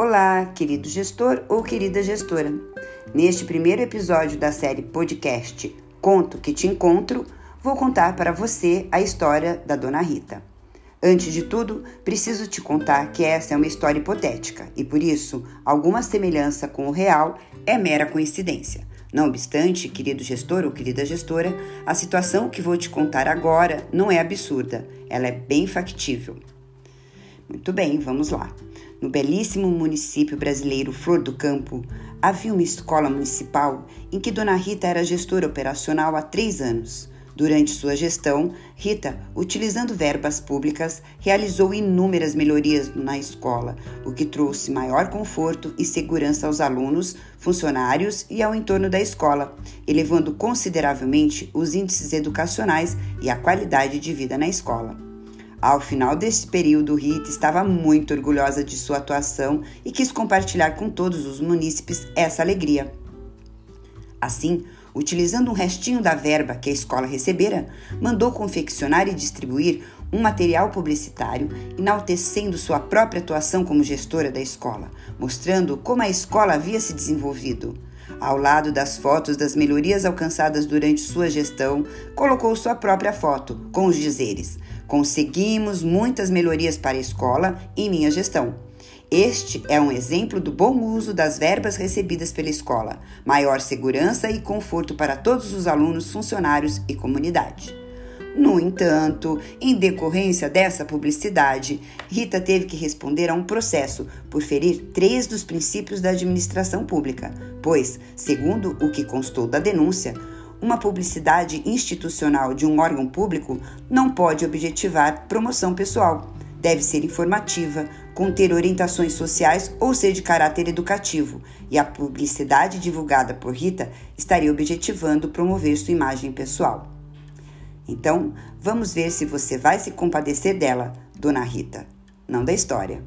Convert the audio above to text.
Olá, querido gestor ou querida gestora. Neste primeiro episódio da série podcast Conto que te encontro, vou contar para você a história da Dona Rita. Antes de tudo, preciso te contar que essa é uma história hipotética e por isso alguma semelhança com o real é mera coincidência. Não obstante, querido gestor ou querida gestora, a situação que vou te contar agora não é absurda, ela é bem factível. Muito bem, vamos lá. No belíssimo município brasileiro Flor do Campo, havia uma escola municipal em que Dona Rita era gestora operacional há três anos. Durante sua gestão, Rita, utilizando verbas públicas, realizou inúmeras melhorias na escola, o que trouxe maior conforto e segurança aos alunos, funcionários e ao entorno da escola, elevando consideravelmente os índices educacionais e a qualidade de vida na escola. Ao final desse período, Rita estava muito orgulhosa de sua atuação e quis compartilhar com todos os munícipes essa alegria. Assim, utilizando um restinho da verba que a escola recebera, mandou confeccionar e distribuir um material publicitário enaltecendo sua própria atuação como gestora da escola, mostrando como a escola havia se desenvolvido. Ao lado das fotos das melhorias alcançadas durante sua gestão, colocou sua própria foto, com os dizeres: Conseguimos muitas melhorias para a escola em minha gestão. Este é um exemplo do bom uso das verbas recebidas pela escola, maior segurança e conforto para todos os alunos, funcionários e comunidade. No entanto, em decorrência dessa publicidade, Rita teve que responder a um processo por ferir três dos princípios da administração pública, pois, segundo o que constou da denúncia, uma publicidade institucional de um órgão público não pode objetivar promoção pessoal. Deve ser informativa, conter orientações sociais ou ser de caráter educativo, e a publicidade divulgada por Rita estaria objetivando promover sua imagem pessoal. Então, vamos ver se você vai se compadecer dela, Dona Rita, não da história.